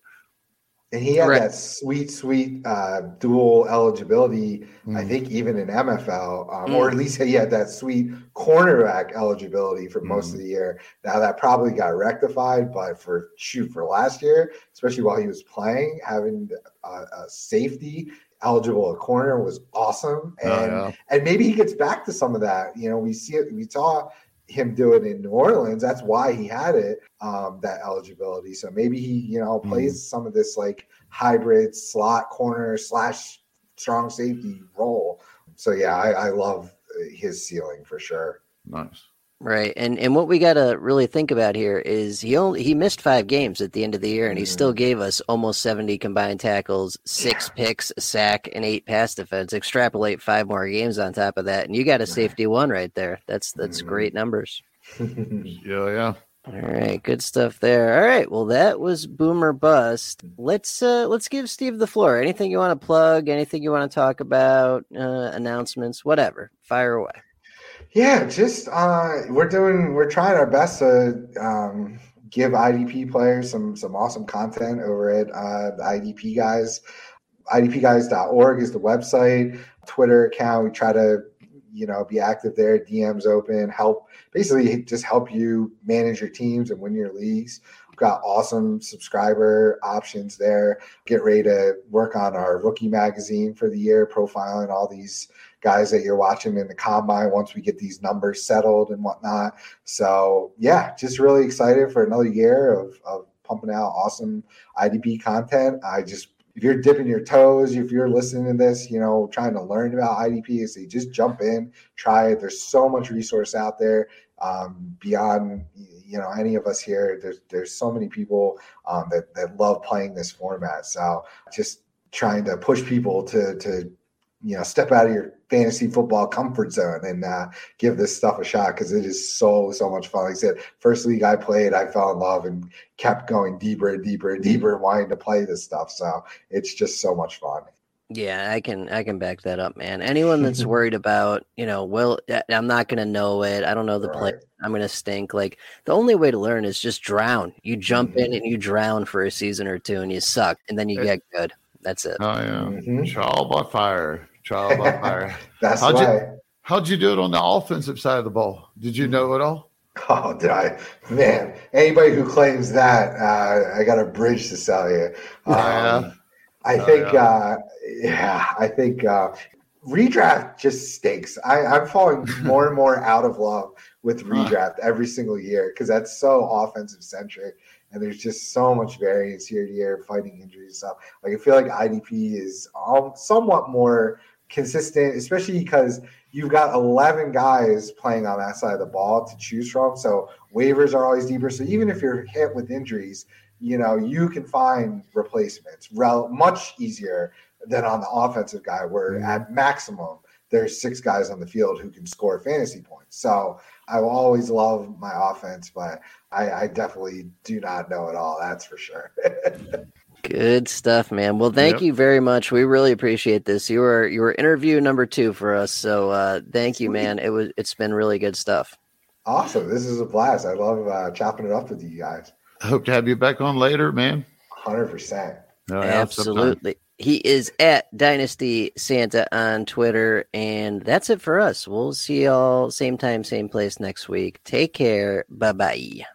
And he had right. that sweet, sweet uh, dual eligibility. Mm. I think even in MFL, um, mm. or at least he had that sweet cornerback eligibility for most mm. of the year. Now that probably got rectified, but for shoot for last year, especially while he was playing, having a, a safety eligible at corner was awesome. Oh, and oh, yeah. and maybe he gets back to some of that. You know, we see it. We saw him do it in New Orleans. That's why he had it, um, that eligibility. So maybe he, you know, plays mm. some of this like hybrid slot corner slash strong safety role. So yeah, I, I love his ceiling for sure. Nice. Right. And and what we got to really think about here is he only he missed 5 games at the end of the year and he mm-hmm. still gave us almost 70 combined tackles, 6 picks, a sack and 8 pass defense. Extrapolate 5 more games on top of that and you got a safety 1 right there. That's that's mm-hmm. great numbers. yeah, yeah. All right, good stuff there. All right, well that was Boomer Bust. Let's uh let's give Steve the floor. Anything you want to plug, anything you want to talk about, uh announcements, whatever. Fire away. Yeah, just uh, we're doing we're trying our best to um, give IDP players some some awesome content over at uh, the IDP guys. IDPguys.org is the website, Twitter account. We try to you know be active there. DMs open, help basically just help you manage your teams and win your leagues. got awesome subscriber options there. Get ready to work on our rookie magazine for the year, profiling all these guys that you're watching in the combine once we get these numbers settled and whatnot. So yeah, just really excited for another year of, of pumping out awesome IDP content. I just if you're dipping your toes, if you're listening to this, you know, trying to learn about IDP, so just jump in, try it. There's so much resource out there um, beyond you know any of us here. There's there's so many people um, that that love playing this format. So just trying to push people to to you know step out of your fantasy football comfort zone and uh, give this stuff a shot because it is so so much fun. Like I said, first league I played, I fell in love and kept going deeper and deeper and deeper, and wanting to play this stuff. So it's just so much fun. Yeah, I can I can back that up, man. Anyone that's worried about, you know, well, I'm not gonna know it. I don't know the right. play. I'm gonna stink. Like the only way to learn is just drown. You jump mm-hmm. in and you drown for a season or two, and you suck, and then you get good. That's it. Oh yeah, mm-hmm. trial by fire, trial by fire. That's how'd why. You, how'd you do it on the offensive side of the ball? Did you know it all? Oh, did I? Man, anybody who claims that, uh, I got a bridge to sell you. Um, yeah. I oh, think, yeah. Uh, yeah, I think uh, redraft just stinks. I, I'm falling more and more out of love with redraft every single year because that's so offensive centric and there's just so much variance year to year, fighting injuries stuff. Like I feel like IDP is um, somewhat more consistent, especially because you've got 11 guys playing on that side of the ball to choose from. So waivers are always deeper. So even if you're hit with injuries, you know you can find replacements rel- much easier than on the offensive guy, where mm-hmm. at maximum there's six guys on the field who can score fantasy points. So I will always love my offense, but I, I definitely do not know it all. That's for sure. Good stuff, man. Well, thank yep. you very much. We really appreciate this. You were you were interview number two for us, so uh, thank Sweet. you, man. It was it's been really good stuff. Awesome. This is a blast. I love uh, chopping it up with you guys. I hope to have you back on later, man. Hundred percent. Absolutely. He is at Dynasty Santa on Twitter. And that's it for us. We'll see y'all same time, same place next week. Take care. Bye bye.